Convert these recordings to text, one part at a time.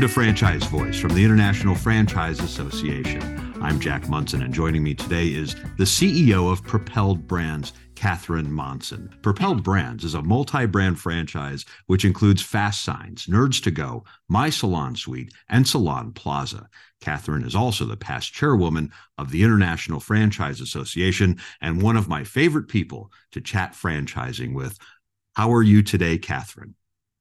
Welcome to Franchise Voice from the International Franchise Association. I'm Jack Monson, and joining me today is the CEO of Propelled Brands, Catherine Monson. Propelled Brands is a multi brand franchise which includes Fast Signs, Nerds to Go, My Salon Suite, and Salon Plaza. Catherine is also the past chairwoman of the International Franchise Association and one of my favorite people to chat franchising with. How are you today, Catherine?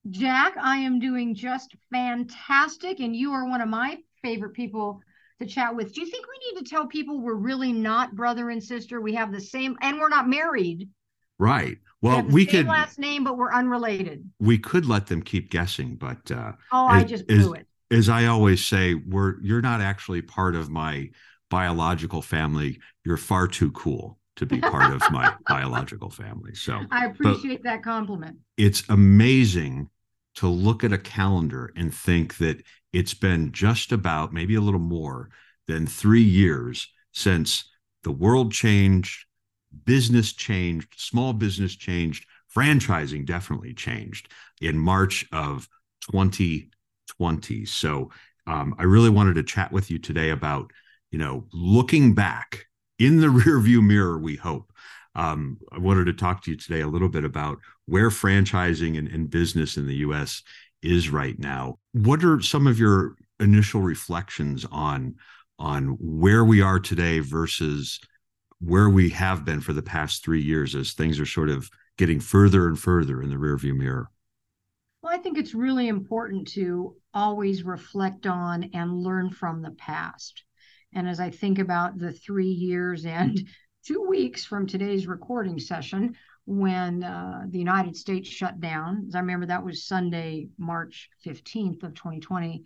Jack, I am doing just fantastic, and you are one of my favorite people to chat with. Do you think we need to tell people we're really not brother and sister? We have the same, and we're not married. Right. Well, we, we could last name, but we're unrelated. We could let them keep guessing, but uh, oh, I just blew as, it. As I always say, we're you're not actually part of my biological family. You're far too cool to be part of my biological family. So I appreciate that compliment. It's amazing to look at a calendar and think that it's been just about maybe a little more than three years since the world changed, business changed, small business changed, franchising definitely changed in March of 2020. So um, I really wanted to chat with you today about, you know, looking back in the rearview mirror, we hope. Um, I wanted to talk to you today a little bit about where franchising and, and business in the US is right now. What are some of your initial reflections on on where we are today versus where we have been for the past three years as things are sort of getting further and further in the rearview mirror? Well, I think it's really important to always reflect on and learn from the past. And as I think about the three years and two weeks from today's recording session, when uh, the United States shut down, as I remember that was Sunday, March 15th of 2020,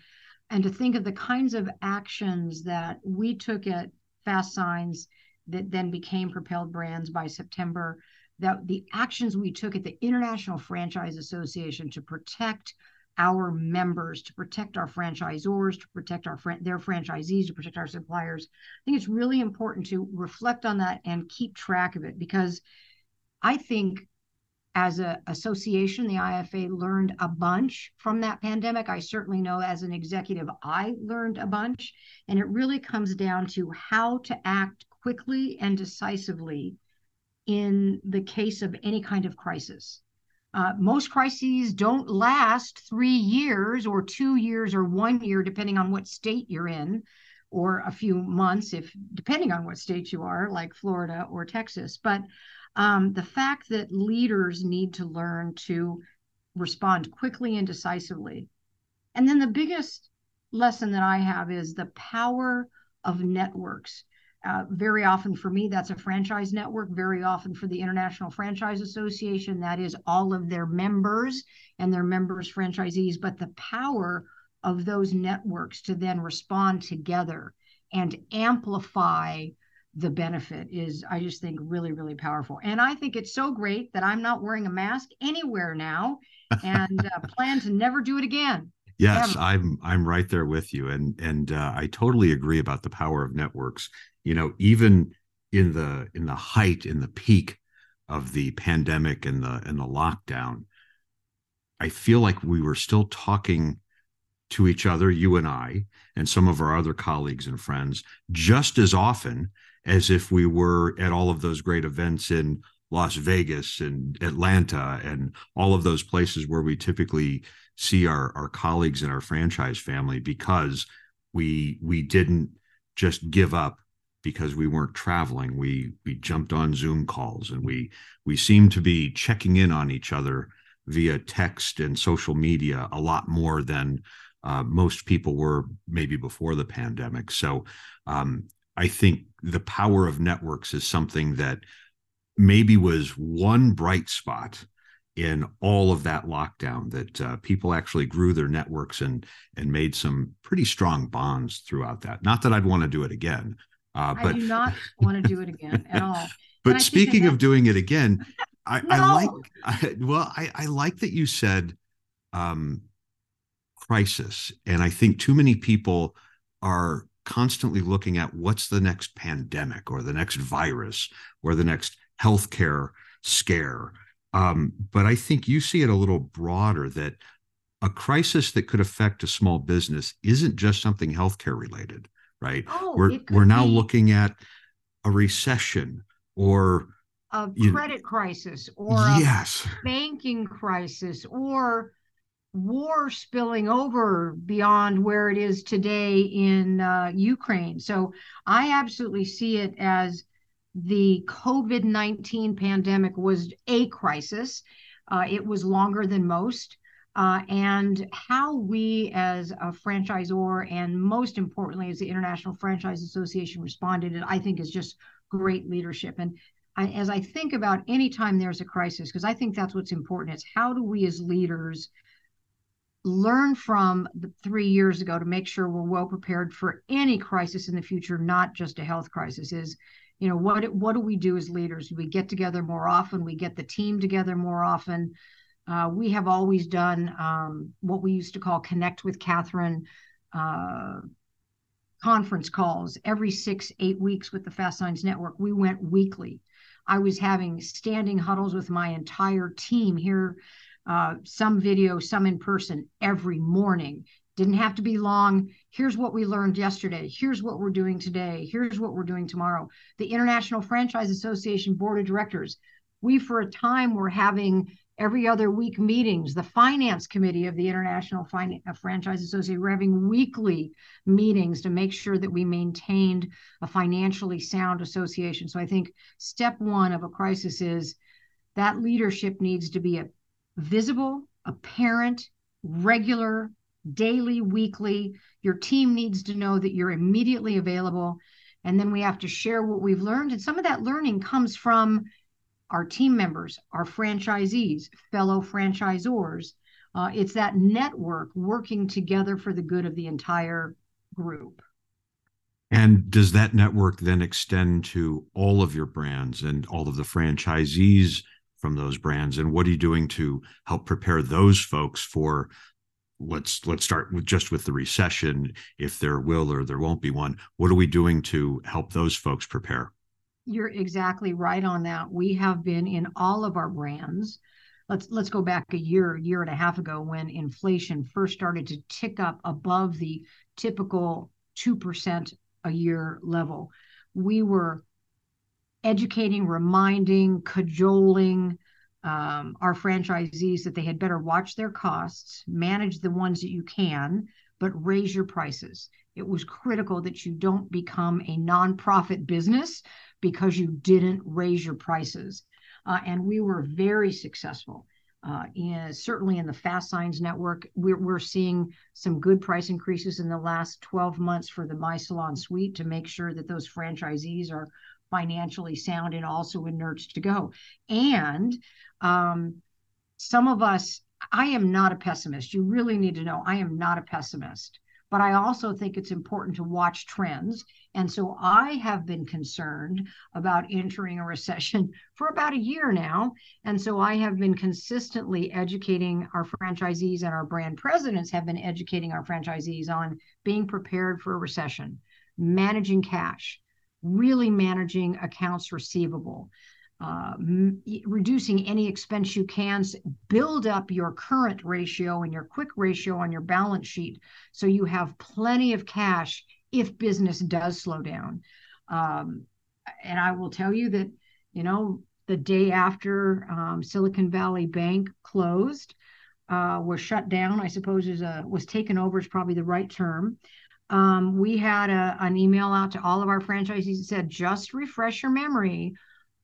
and to think of the kinds of actions that we took at Fast Signs that then became Propelled Brands by September, that the actions we took at the International Franchise Association to protect our members, to protect our franchisors, to protect our fr- their franchisees, to protect our suppliers. I think it's really important to reflect on that and keep track of it because I think as an association, the IFA learned a bunch from that pandemic. I certainly know as an executive, I learned a bunch. And it really comes down to how to act quickly and decisively in the case of any kind of crisis. Uh, most crises don't last three years or two years or one year, depending on what state you're in, or a few months, if depending on what state you are, like Florida or Texas. But um, the fact that leaders need to learn to respond quickly and decisively. And then the biggest lesson that I have is the power of networks. Uh, very often for me, that's a franchise network. Very often for the International Franchise Association, that is all of their members and their members' franchisees. But the power of those networks to then respond together and amplify the benefit is, I just think, really, really powerful. And I think it's so great that I'm not wearing a mask anywhere now and uh, plan to never do it again. Yes, ever. I'm I'm right there with you, and and uh, I totally agree about the power of networks you know even in the in the height in the peak of the pandemic and the and the lockdown i feel like we were still talking to each other you and i and some of our other colleagues and friends just as often as if we were at all of those great events in Las Vegas and Atlanta and all of those places where we typically see our our colleagues in our franchise family because we we didn't just give up because we weren't traveling. We we jumped on zoom calls and we we seemed to be checking in on each other via text and social media a lot more than uh, most people were maybe before the pandemic. So um, i think the power of networks is something that maybe was one bright spot in all of that lockdown that uh, people actually grew their networks and and made some pretty strong bonds throughout that not that i'd want to do it again uh, but I do not want to do it again at all. But speaking of doing it again, I, no. I like I, well, I, I like that you said um, crisis, and I think too many people are constantly looking at what's the next pandemic or the next virus or the next healthcare scare. Um, but I think you see it a little broader that a crisis that could affect a small business isn't just something healthcare related, right? Oh, we're we're now be- looking at a recession or a credit crisis or a yes, banking crisis or war spilling over beyond where it is today in uh, Ukraine. So I absolutely see it as the COVID 19 pandemic was a crisis. Uh, it was longer than most. Uh, and how we as a franchisor and most importantly as the International Franchise Association responded, I think is just great leadership. And I, as I think about any time there's a crisis, because I think that's what's important, it's how do we as leaders learn from the three years ago to make sure we're well prepared for any crisis in the future, not just a health crisis. Is you know what what do we do as leaders? We get together more often. We get the team together more often. Uh, we have always done um, what we used to call connect with Catherine. Uh, conference calls every six eight weeks with the fast signs network we went weekly i was having standing huddles with my entire team here uh, some video some in person every morning didn't have to be long. Here's what we learned yesterday. Here's what we're doing today. Here's what we're doing tomorrow. The international franchise association board of directors. We for a time were having every other week meetings. The finance committee of the International uh, Franchise Association, we're having weekly meetings to make sure that we maintained a financially sound association. So I think step one of a crisis is that leadership needs to be a visible, apparent, regular, daily, weekly. Your team needs to know that you're immediately available. And then we have to share what we've learned. And some of that learning comes from our team members, our franchisees, fellow franchisors. Uh, it's that network working together for the good of the entire group. And does that network then extend to all of your brands and all of the franchisees from those brands? And what are you doing to help prepare those folks for let's let's start with just with the recession if there will or there won't be one what are we doing to help those folks prepare You're exactly right on that. We have been in all of our brands. Let's let's go back a year, year and a half ago when inflation first started to tick up above the typical 2% a year level. We were educating, reminding, cajoling um, our franchisees that they had better watch their costs, manage the ones that you can, but raise your prices. It was critical that you don't become a nonprofit business because you didn't raise your prices. Uh, and we were very successful. Uh, in, certainly in the Fast Signs network, we're, we're seeing some good price increases in the last 12 months for the My Salon Suite to make sure that those franchisees are financially sound and also in Nerds to go. And um, some of us, I am not a pessimist. You really need to know I am not a pessimist. But I also think it's important to watch trends. And so I have been concerned about entering a recession for about a year now. And so I have been consistently educating our franchisees and our brand presidents have been educating our franchisees on being prepared for a recession, managing cash, really managing accounts receivable, uh, m- reducing any expense you can, build up your current ratio and your quick ratio on your balance sheet so you have plenty of cash if business does slow down. Um, and I will tell you that, you know, the day after um, Silicon Valley Bank closed, uh, was shut down, I suppose is a was taken over is probably the right term. Um, we had a, an email out to all of our franchisees that said, just refresh your memory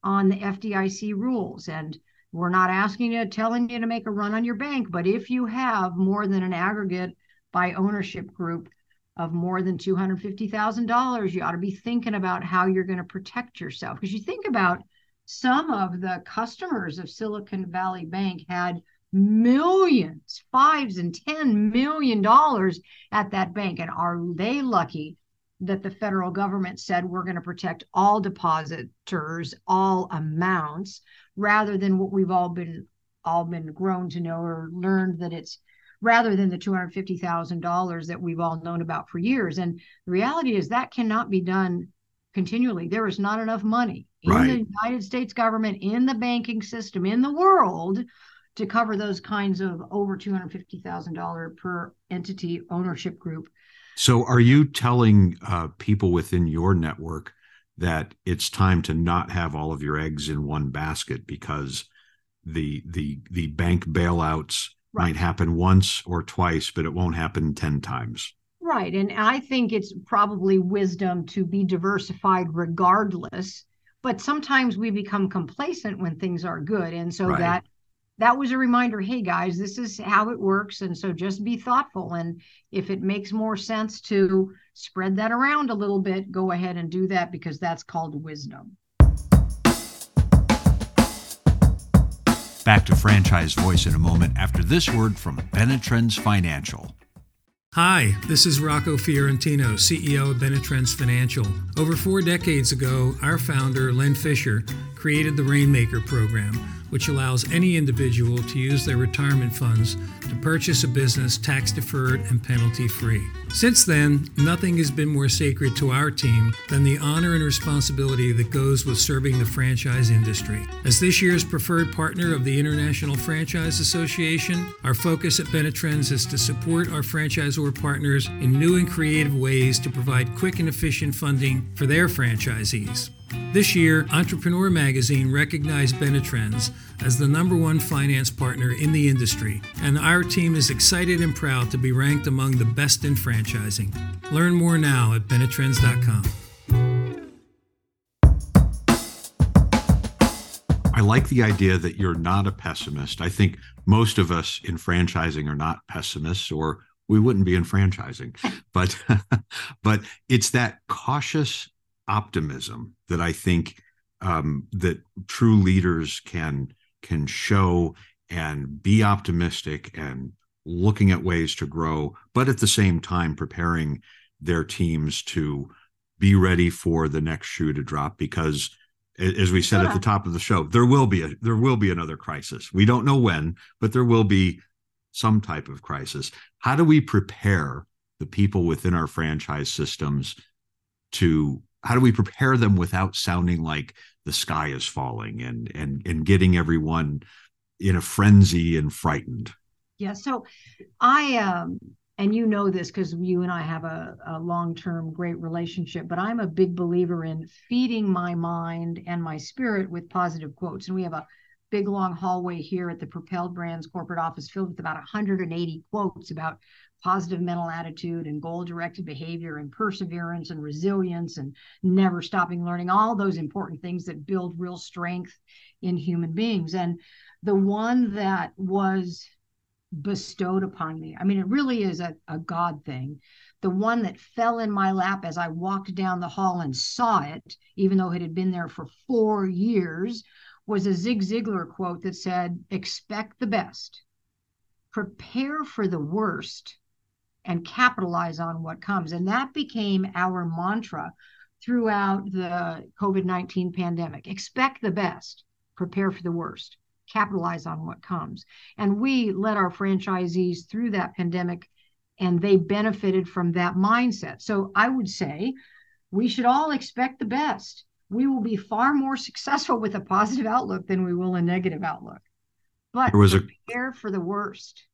on the FDIC rules. And we're not asking you, telling you to make a run on your bank, but if you have more than an aggregate by ownership group of more than $250,000, you ought to be thinking about how you're going to protect yourself. Because you think about some of the customers of Silicon Valley Bank had millions, fives and ten million dollars at that bank. And are they lucky that the federal government said we're going to protect all depositors, all amounts, rather than what we've all been all been grown to know or learned that it's rather than the $250,000 that we've all known about for years. And the reality is that cannot be done continually. There is not enough money in Right. the United States government, in the banking system, in the world to cover those kinds of over $250,000 per entity ownership group. So, are you telling uh, people within your network that it's time to not have all of your eggs in one basket because the the the bank bailouts right. might happen once or twice, but it won't happen ten times? Right, and I think it's probably wisdom to be diversified regardless. But sometimes we become complacent when things are good, and so right. that that was a reminder hey guys this is how it works and so just be thoughtful. And if it makes more sense to spread that around a little bit go ahead and do that because that's called wisdom. Back to franchise voice in a moment after this word from benetrends financial. Hi, this is Rocco Fiorentino, CEO of Benetrends Financial. Over four decades ago, our founder, Len Fisher, created the Rainmaker program which allows any individual to use their retirement funds to purchase a business tax deferred and penalty free. Since then, nothing has been more sacred to our team than the honor and responsibility that goes with serving the franchise industry. As this year's preferred partner of the International Franchise Association, our focus at Benetrends is to support our franchisor partners in new and creative ways to provide quick and efficient funding for their franchisees. This year, Entrepreneur Magazine recognized Benetrends as the number one finance partner in the industry, and our team is excited and proud to be ranked among the best in franchising. Learn more now at Benetrends.com. I like the idea that you're not a pessimist. I think most of us in franchising are not pessimists, or we wouldn't be in franchising. But but it's that cautious optimism that I think um, that true leaders can can show and be optimistic and looking at ways to grow, but at the same time preparing their teams to be ready for the next shoe to drop because as we said yeah. at the top of the show there will be a there will be another crisis we don't know when but there will be some type of crisis how do we prepare the people within our franchise systems to how do we prepare them without sounding like the sky is falling and and and getting everyone in a frenzy and frightened. Yeah so i um and you know this because you and i have a, a long-term great relationship but i'm a big believer in feeding my mind and my spirit with positive quotes. And we have a big long hallway here at the propelled brands corporate office filled with about 180 quotes about positive mental attitude and goal directed behavior and perseverance and resilience and never stopping learning, all those important things that build real strength in human beings. And the one that was bestowed upon me, I mean, it really is a, a God thing. The one that fell in my lap as I walked down the hall and saw it, even though it had been there for four years, was a Zig Ziglar quote that said, Expect the best, prepare for the worst, and capitalize on what comes. And that became our mantra throughout the COVID 19 pandemic. Expect the best, prepare for the worst, capitalize on what comes. And we led our franchisees through that pandemic and they benefited from that mindset. So I would say we should all expect the best. We will be far more successful with a positive outlook than we will a negative outlook. But there was prepare a, for the worst.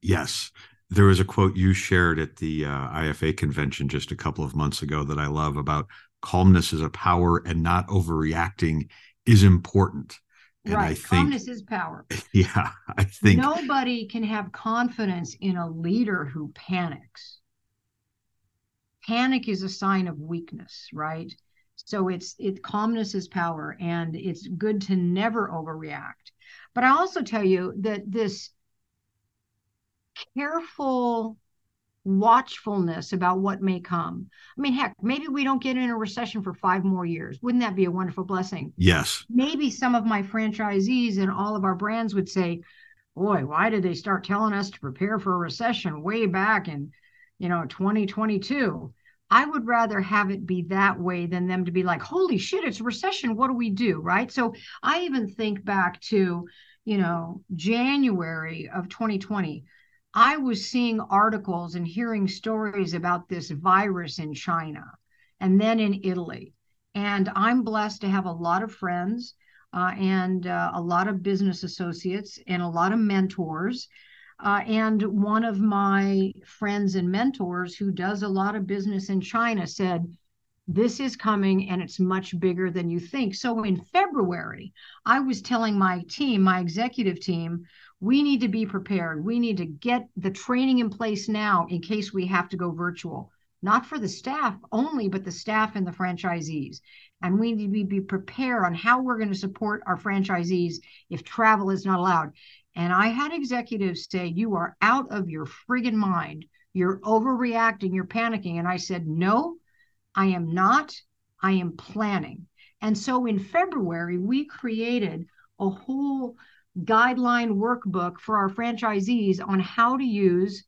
Yes there was a quote you shared at the uh, IFA convention just a couple of months ago that I love about calmness is a power and not overreacting is important. And right. I think, calmness is power. Yeah. I think nobody can have confidence in a leader who panics. Panic is a sign of weakness, right? So it's it calmness is power and it's good to never overreact. But I also tell you that this careful watchfulness about what may come. I mean, heck, maybe we don't get in a recession for five more years. Wouldn't that be a wonderful blessing? Yes. Maybe some of my franchisees and all of our brands would say, boy, why did they start telling us to prepare for a recession way back in, you know, 2022? I would rather have it be that way than them to be like, holy shit, it's a recession. What do we do? Right. So I even think back to, you know, January of 2020 I was seeing articles and hearing stories about this virus in China and then in Italy. And I'm blessed to have a lot of friends. uh, and uh, a lot of business associates and a lot of mentors. Uh, and one of my friends and mentors who does a lot of business in China said, This is coming and it's much bigger than you think. So in February, I was telling my team, my executive team, we need to be prepared. We need to get the training in place now in case we have to go virtual, not for the staff only, but the staff and the franchisees. And we need to be prepared on how we're going to support our franchisees if travel is not allowed. And I had executives say, You are out of your friggin' mind. You're overreacting. You're panicking. And I said, No, I am not. I am planning. And so in February, we created a whole guideline workbook for our franchisees on how to use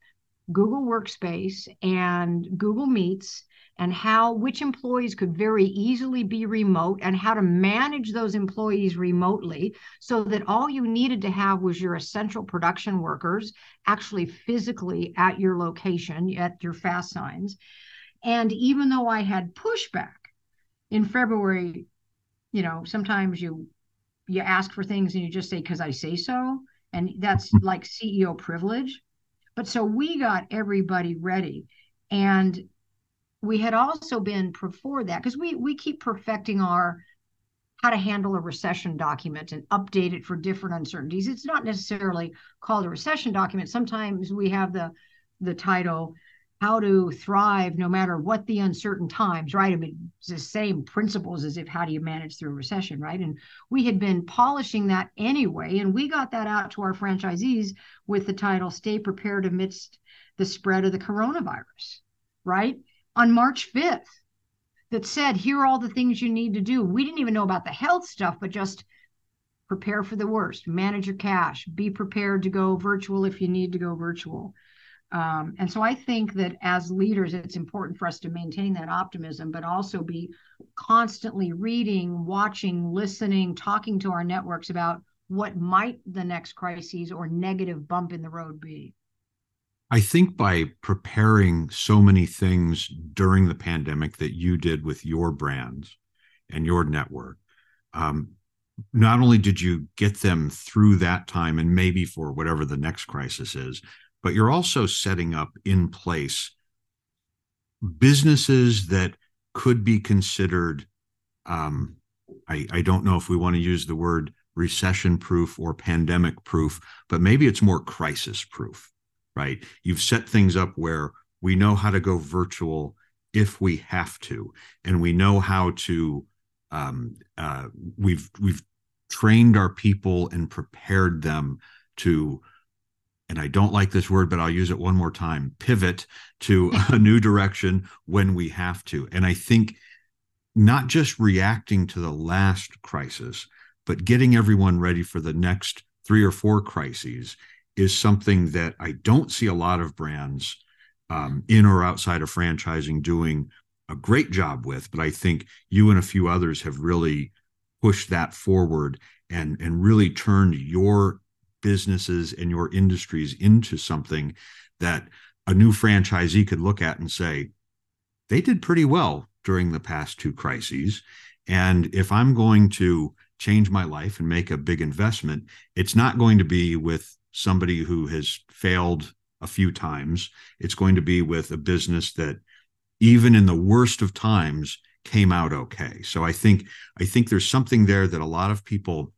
Google Workspace and Google Meets and how which employees could very easily be remote and how to manage those employees remotely so that all you needed to have was your essential production workers actually physically at your location at your fast signs. And even though i had pushback in february you know sometimes you you ask for things and you just say because i say so and that's hmm. like ceo privilege but so we got everybody ready and we had also been before that because we we keep perfecting our how to handle a recession document and update it for different uncertainties. It's not necessarily called a recession document. Sometimes we have the the title how to thrive no matter what the uncertain times, right? I mean, it's the same principles as if how do you manage through a recession, right? And we had been polishing that anyway, and we got that out to our franchisees with the title Stay Prepared Amidst the Spread of the Coronavirus, right? on March 5th that said, here are all the things you need to do. We didn't even know about the health stuff, but just prepare for the worst, manage your cash, be prepared to go virtual if you need to go virtual. Um, and so I think that as leaders, it's important for us to maintain that optimism, but also be constantly reading, watching, listening, talking to our networks about what might the next crises or negative bump in the road be. I think by preparing so many things during the pandemic that you did with your brands and your network, um, not only did you get them through that time and maybe for whatever the next crisis is, but you're also setting up in place businesses that could be considered. Um, I, I don't know if we want to use the word recession proof or pandemic proof, but maybe it's more crisis proof right? You've set things up where we know how to go virtual if we have to, and we know how to. Um, uh, we've we've trained our people and prepared them to and I don't like this word, but I'll use it one more time pivot to a new direction when we have to. And I think not just reacting to the last crisis, but getting everyone ready for the next three or four crises is something that I don't see a lot of brands um, in or outside of franchising doing a great job with. But I think you and a few others have really pushed that forward and and really turned your businesses and your industries into something that a new franchisee could look at and say they did pretty well during the past two crises and if i'm going to change my life and make a big investment it's not going to be with somebody who has failed a few times. It's going to be with a business that, even in the worst of times, came out okay. So I think I think there's something there that a lot of people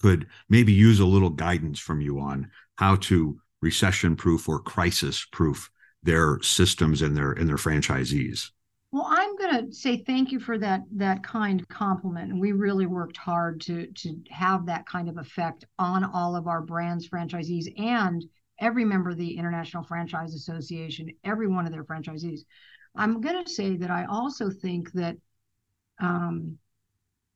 could maybe use a little guidance from you on how to recession proof or crisis proof their systems and their and their franchisees. Well, I'm going to say thank you for that that kind compliment. And we really worked hard to to have that kind of effect on all of our brands, franchisees, and every member of the International Franchise Association, every one of their franchisees. I'm going to say that I also think that um,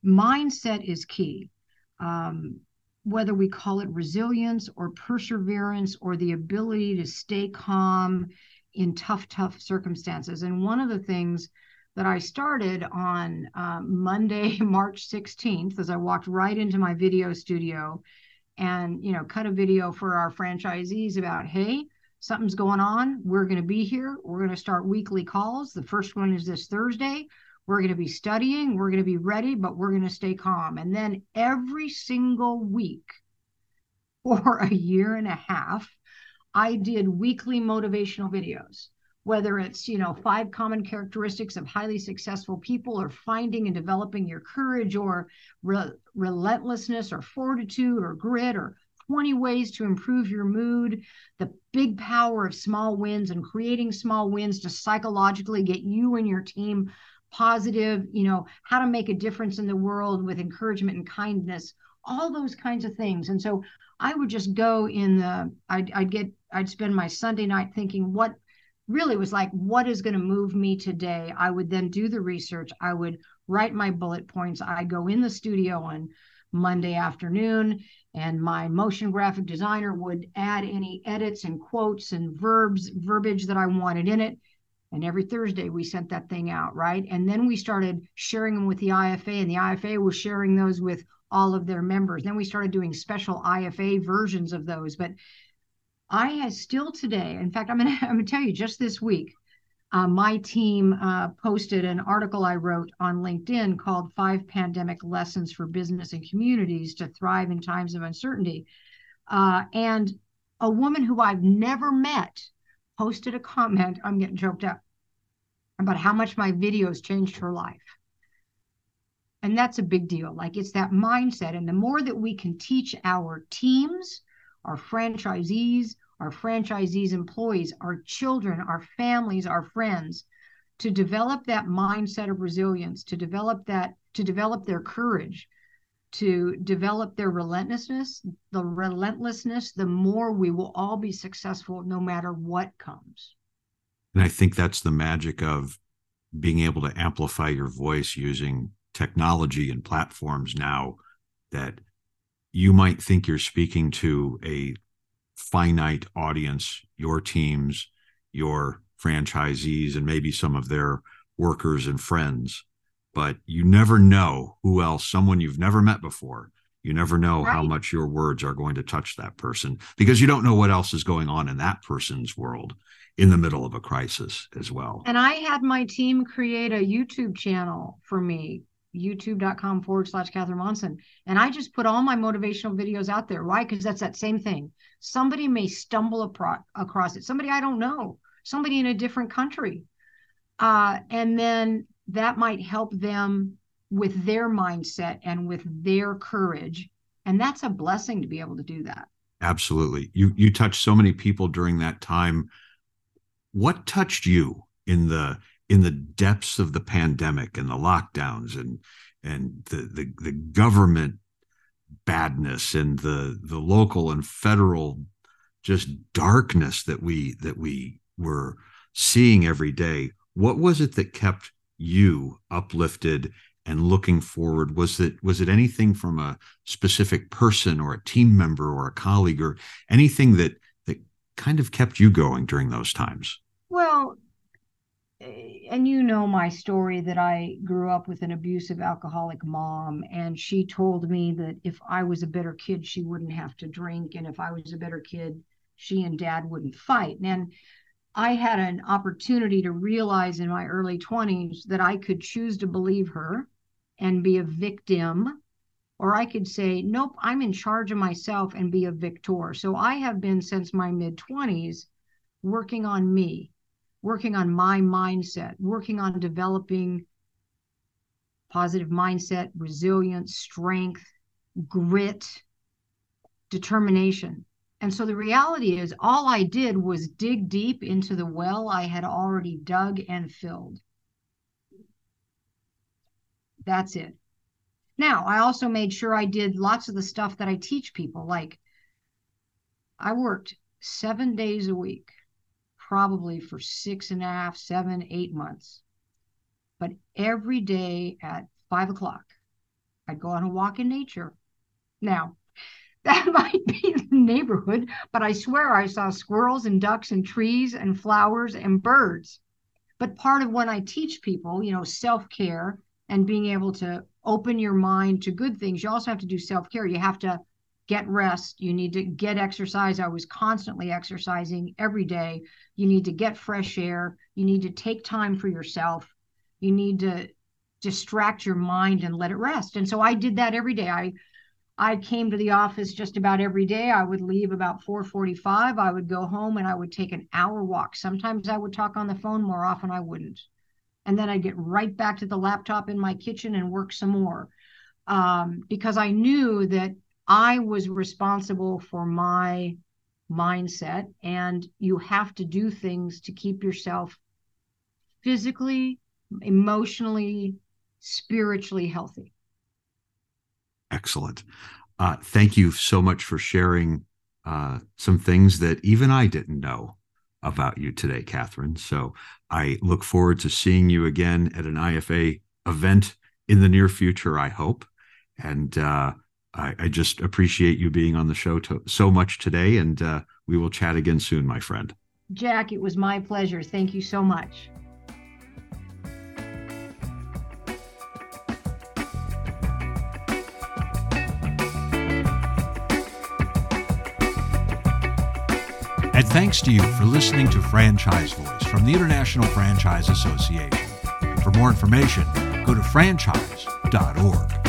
mindset is key. Um, whether we call it resilience or perseverance or the ability to stay calm in tough, tough circumstances. And one of the things that I started on um, Monday, March 16th, as I walked right into my video studio and, you know, cut a video for our franchisees about, hey, something's going on. We're going to be here. We're going to start weekly calls. The first one is this Thursday. We're going to be studying, we're going to be ready, but we're going to stay calm. And then every single week for a year and a half, I did weekly motivational videos whether it's you know five common characteristics of highly successful people or finding and developing your courage or re- relentlessness or fortitude or grit or 20 ways to improve your mood the big power of small wins and creating small wins to psychologically get you and your team positive you know how to make a difference in the world with encouragement and kindness all those kinds of things and so i would just go in the i'd, I'd get i'd spend my sunday night thinking what really was like, what is going to move me today? I would then do the research. I would write my bullet points. I go in the studio on Monday afternoon, and my motion graphic designer would add any edits and quotes and verbs, verbiage that I wanted in it. And every Thursday we sent that thing out, right? And then we started sharing them with the IFA, and the IFA was sharing those with all of their members. Then we started doing special IFA versions of those. But I still today, in fact, I'm gonna I'm gonna tell you just this week, uh, my team uh, posted an article I wrote on LinkedIn called Five Pandemic Lessons for Business and Communities to Thrive in Times of Uncertainty. Uh, and a woman who I've never met posted a comment, I'm getting choked up, about how much my videos changed her life. And that's a big deal. Like it's that mindset. And the more that we can teach our teams, our franchisees, our franchisees' employees, our children, our families, our friends, to develop that mindset of resilience, to develop that, to develop their courage, to develop their relentlessness, the relentlessness, the more we will all be successful no matter what comes. And I think that's the magic of being able to amplify your voice using technology and platforms now that you might think you're speaking to a finite audience, your teams, your franchisees, and maybe some of their workers and friends. But you never know who else, someone you've never met before. You never know right. how much your words are going to touch that person because you don't know what else is going on in that person's world in the middle of a crisis as well. And I had my team create a YouTube channel for me youtube.com forward slash Catherine Monson. And I just put all my motivational videos out there. Why? Because that's that same thing. Somebody may stumble apro- across it, somebody I don't know, somebody in a different country. Uh, and then that might help them with their mindset and with their courage. And that's a blessing to be able to do that. Absolutely. You you touched so many people during that time. What touched you in the in the depths of the pandemic and the lockdowns and and the the, the government badness and the the local and federal just darkness that we that we were seeing every day what was it that kept you uplifted and looking forward was it was it anything from a specific person or a team member or a colleague or anything that that kind of kept you going during those times well eh, and you know my story that I grew up with an abusive alcoholic mom, and she told me that if I was a better kid, she wouldn't have to drink, and if I was a better kid, she and dad wouldn't fight. And I had an opportunity to realize in my early 20s that I could choose to believe her and be a victim, or I could say, nope, I'm in charge of myself and be a victor. So I have been since my mid 20s working on me working on my mindset, working on developing positive mindset, resilience, strength, grit, determination. And so the reality is, all I did was dig deep into the well I had already dug and filled. That's it. Now, I also made sure I did lots of the stuff that I teach people. Like, I worked seven days a week probably for six and a half, seven, eight months. But every day at five o'clock, I'd go on a walk in nature. Now, that might be the neighborhood, but I swear I saw squirrels and ducks and trees and flowers and birds. But part of when I teach people, you know, self care and being able to open your mind to good things, you also have to do self care. You have to get rest. You need to get exercise. I was constantly exercising every day. You need to get fresh air. You need to take time for yourself. You need to distract your mind and let it rest. And so I did that every day. I I came to the office just about every day. I would leave about 4:45. I would go home and I would take an hour walk. Sometimes I would talk on the phone, more often I wouldn't. And then I'd get right back to the laptop in my kitchen and work some more. Um, because I knew that I was responsible for my mindset and you have to do things to keep yourself physically, emotionally, spiritually healthy. Excellent. Uh, thank you so much for sharing uh, some things that even I didn't know about you today, Catherine. So I look forward to seeing you again at an IFA event in the near future, I hope. And uh, I, I, just appreciate you being on the show to, so much today. And uh, we will chat again soon, my friend. Jack, it was my pleasure. Thank you so much. Thanks to you for listening to Franchise Voice from the International Franchise Association. For more information, go to franchise.org.